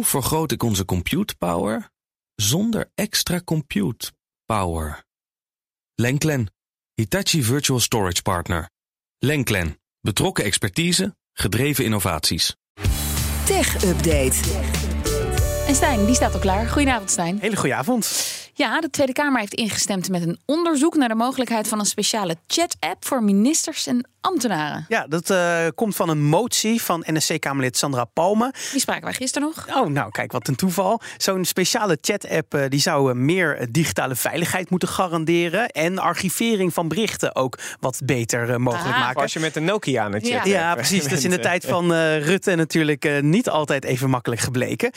Hoe vergroot ik onze compute power zonder extra compute power? Lenklen, Hitachi Virtual Storage Partner. Lenklen, betrokken expertise, gedreven innovaties. Tech Update. En Stijn, die staat al klaar. Goedenavond, Stijn. Hele goede avond. Ja, de Tweede Kamer heeft ingestemd met een onderzoek naar de mogelijkheid van een speciale chat-app voor ministers en ambtenaren. Ja, dat eh, komt van een motie van NSC-Kamerlid Sandra Palme. Die spraken wij gisteren nog. Oh, nou kijk, wat een toeval. Zo'n speciale chat-app uh, die zou uh, meer digitale veiligheid moeten garanderen. En archivering van berichten ook wat beter mogelijk ah, maken. Als je met een Nokia aan het chatten Ja, ja precies. Dat is in de tijd van Rutte natuurlijk niet altijd even makkelijk gebleken.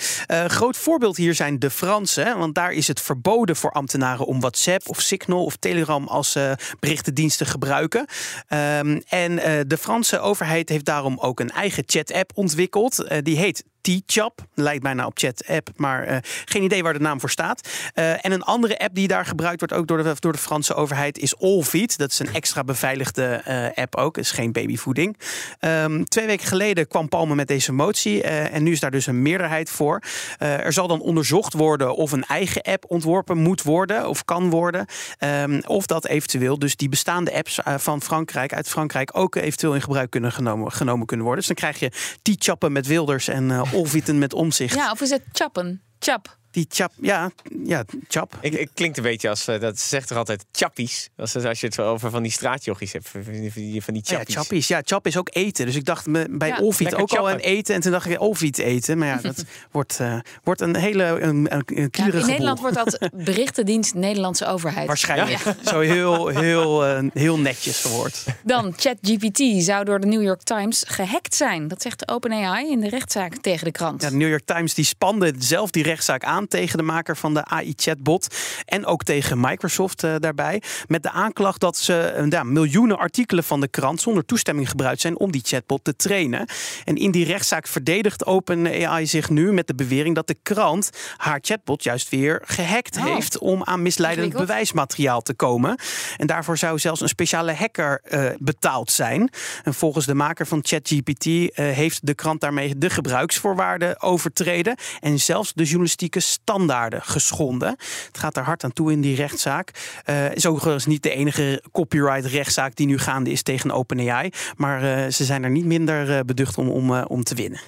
groot voorbeeld hier zijn de Fransen. Want daar is het verboden voor ambtenaren om WhatsApp of Signal of Telegram als uh, berichtendienst te gebruiken. Um, en uh, de Franse overheid heeft daarom ook een eigen chat-app ontwikkeld. Uh, die heet T-Chap. Lijkt bijna op chat-app, maar uh, geen idee waar de naam voor staat. Uh, en een andere app die daar gebruikt wordt, ook door de, door de Franse overheid, is Allfeed. Dat is een extra beveiligde uh, app ook. is geen babyvoeding. Um, twee weken geleden kwam Palme met deze motie. en nu is daar dus een meerderheid voor. er zal dan onderzocht worden of een eigen app ontworpen moet worden of kan worden. Um, of dat eventueel dus die bestaande apps van Frankrijk, uit Frankrijk, ook eventueel in gebruik kunnen genomen, genomen kunnen worden. Dus dan krijg je T-chappen met Wilders en Olvieten met omzicht. Ja, of is het chappen? Chap. Die chap, ja, ja, chap. Ik, ik klinkt een beetje als, uh, dat zegt toch altijd chappies. Als, als je het over van die straatjochies hebt, van die, van die chappies. Ja, chappies. Ja, chap is ook eten. Dus ik dacht bij Ja, Olviet ook chappen. al aan eten. En toen dacht ik, Olviet eten. Maar ja, dat wordt, eh, wordt een hele een, een, een Ja, in Nederland wordt dat berichtendienst Nederlandse overheid. Waarschijnlijk. Zo heel, heel, eh, heel netjes verwoord. Dan, ChatGPT zou door de New York Times gehackt zijn. Dat zegt de OpenAI in de rechtszaak tegen de krant. Ja, de New York Times die spande zelf die rechtszaak aan tegen de maker van de AI-chatbot. En ook tegen Microsoft eh, daarbij. Met de aanklacht dat ze eh, ja, miljoenen artikelen van de krant zonder toestemming gebruikt zijn om die chatbot te trainen. En in die rechtszaak verdedigt OpenAI zich nu met de bewering dat de krant haar chatbot juist weer gehackt Oh. heeft om aan misleidend bewijsmateriaal te komen. En daarvoor zou zelfs een speciale hacker eh, betaald zijn. En volgens de maker van ChatGPT heeft de krant daarmee de gebruiksvoorwaarden overtreden en zelfs de journalistieke standaarden geschonden. Het gaat er hard aan toe in die rechtszaak. Eh is overigens niet de enige copyright rechtszaak die nu gaande is tegen OpenAI, maar eh, ze zijn er niet minder eh, beducht om, om, om te winnen.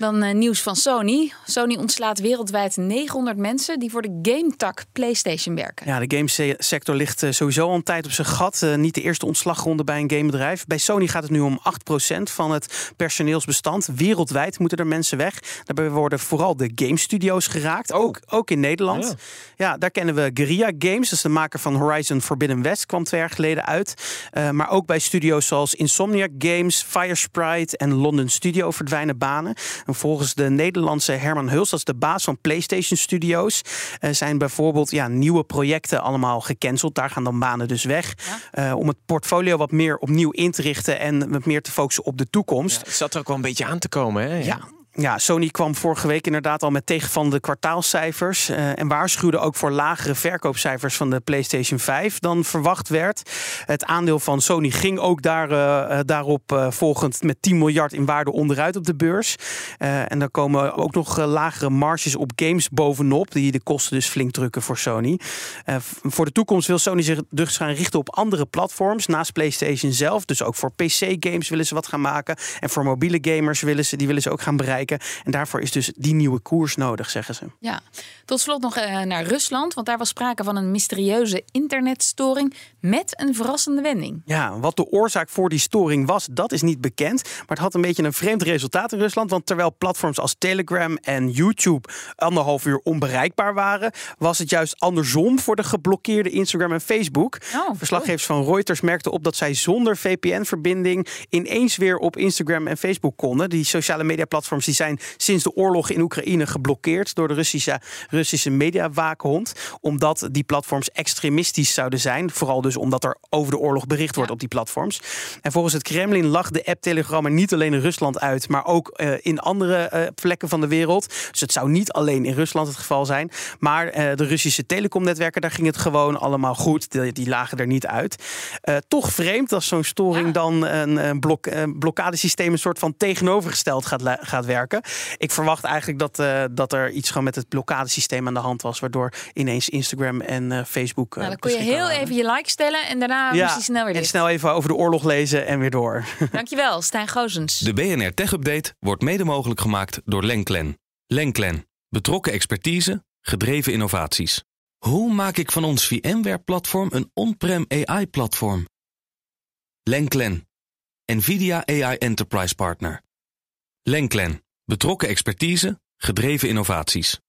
Dan eh, nieuws van Sony. Sony ontslaat wereldwijd 900 mensen die voor de game-tak PlayStation werken. Ja, de gamesector ligt eh, sowieso al een tijd op zijn gat. Eh, niet de eerste ontslagronde bij een gamebedrijf. Bij Sony gaat het nu om 8% van het personeelsbestand. Wereldwijd moeten er mensen weg. Daarbij worden vooral de game studio's geraakt. Ook, ook in Nederland. Ja. Ja. daar kennen we Guerrilla Games. Dat is de maker van Horizon Forbidden West. Kwam twee jaar geleden uit. Eh, maar ook bij studio's zoals Insomniac Games, Firesprite en London Studio verdwijnen banen. En volgens de Nederlandse Herman Huls, dat is de baas van PlayStation Studios, eh, zijn bijvoorbeeld ja, nieuwe projecten allemaal gecanceld. Daar gaan dan banen dus weg. Eh, om het portfolio wat meer opnieuw in te richten en wat meer te focussen op de toekomst. Het zat er ook wel een beetje aan te komen, hè? Ja. Ja, Sony kwam vorige week inderdaad al met tegenvallende kwartaalcijfers. eh, en waarschuwde ook voor lagere verkoopcijfers van de PlayStation 5 dan verwacht werd. Het aandeel van Sony ging ook daar, eh, eh, daarop volgend met 10 miljard in waarde onderuit op de beurs. En dan komen ook nog lagere marges op games bovenop, die de kosten dus flink drukken voor Sony. Voor de toekomst wil Sony zich dus gaan richten op andere platforms naast PlayStation zelf. Dus ook voor PC-games willen ze wat gaan maken. En voor mobiele gamers willen ze, die willen ze ook gaan bereiken. En daarvoor is dus die nieuwe koers nodig, zeggen ze. Ja. Tot slot nog eh, naar Rusland, want daar was sprake van een mysterieuze internetstoring met een verrassende wending. Ja, wat de oorzaak voor die storing was, dat is niet bekend. Maar het had een beetje een vreemd resultaat in Rusland. Want terwijl platforms als Telegram en YouTube anderhalf uur onbereikbaar waren, was het juist andersom voor de geblokkeerde Instagram en Facebook. Oh, Verslaggevers van Reuters merkten op dat zij zonder VPN-verbinding ineens weer op Instagram en Facebook konden. Die sociale mediaplatforms die zijn sinds de oorlog in Oekraïne geblokkeerd door de Russische, Russische mediawaakhond. Omdat die platforms extremistisch zouden zijn. Vooral dus omdat er over de oorlog bericht wordt Ja. op die platforms. En volgens het Kremlin lag de app Telegram er niet alleen in Rusland uit, maar ook eh, in andere eh, plekken van de wereld. Dus het zou niet alleen in Rusland het geval zijn. Maar eh, de Russische telecomnetwerken, daar ging het gewoon allemaal goed. Die, die lagen er niet uit. Toch vreemd als zo'n storing Ja. dan een, een blok, een blokkadesysteem een soort van tegenovergesteld gaat, gaat werken. Werken. Ik verwacht eigenlijk dat, uh, dat er iets gewoon met het blokkadesysteem aan de hand was, waardoor ineens Instagram en uh, Facebook. nou, dan kun je heel even je like stellen en daarna ja, moest snel weer En snel even over de oorlog lezen en weer door. Dankjewel, Stijn Gozens. De BNR Tech Update wordt mede mogelijk gemaakt door Lenklen. Lenklen. Betrokken expertise, gedreven innovaties. Hoe maak ik van ons VMware-platform een on-prem AI-platform? Lenklen, NVIDIA AI Enterprise Partner. Lenklen, betrokken expertise, gedreven innovaties.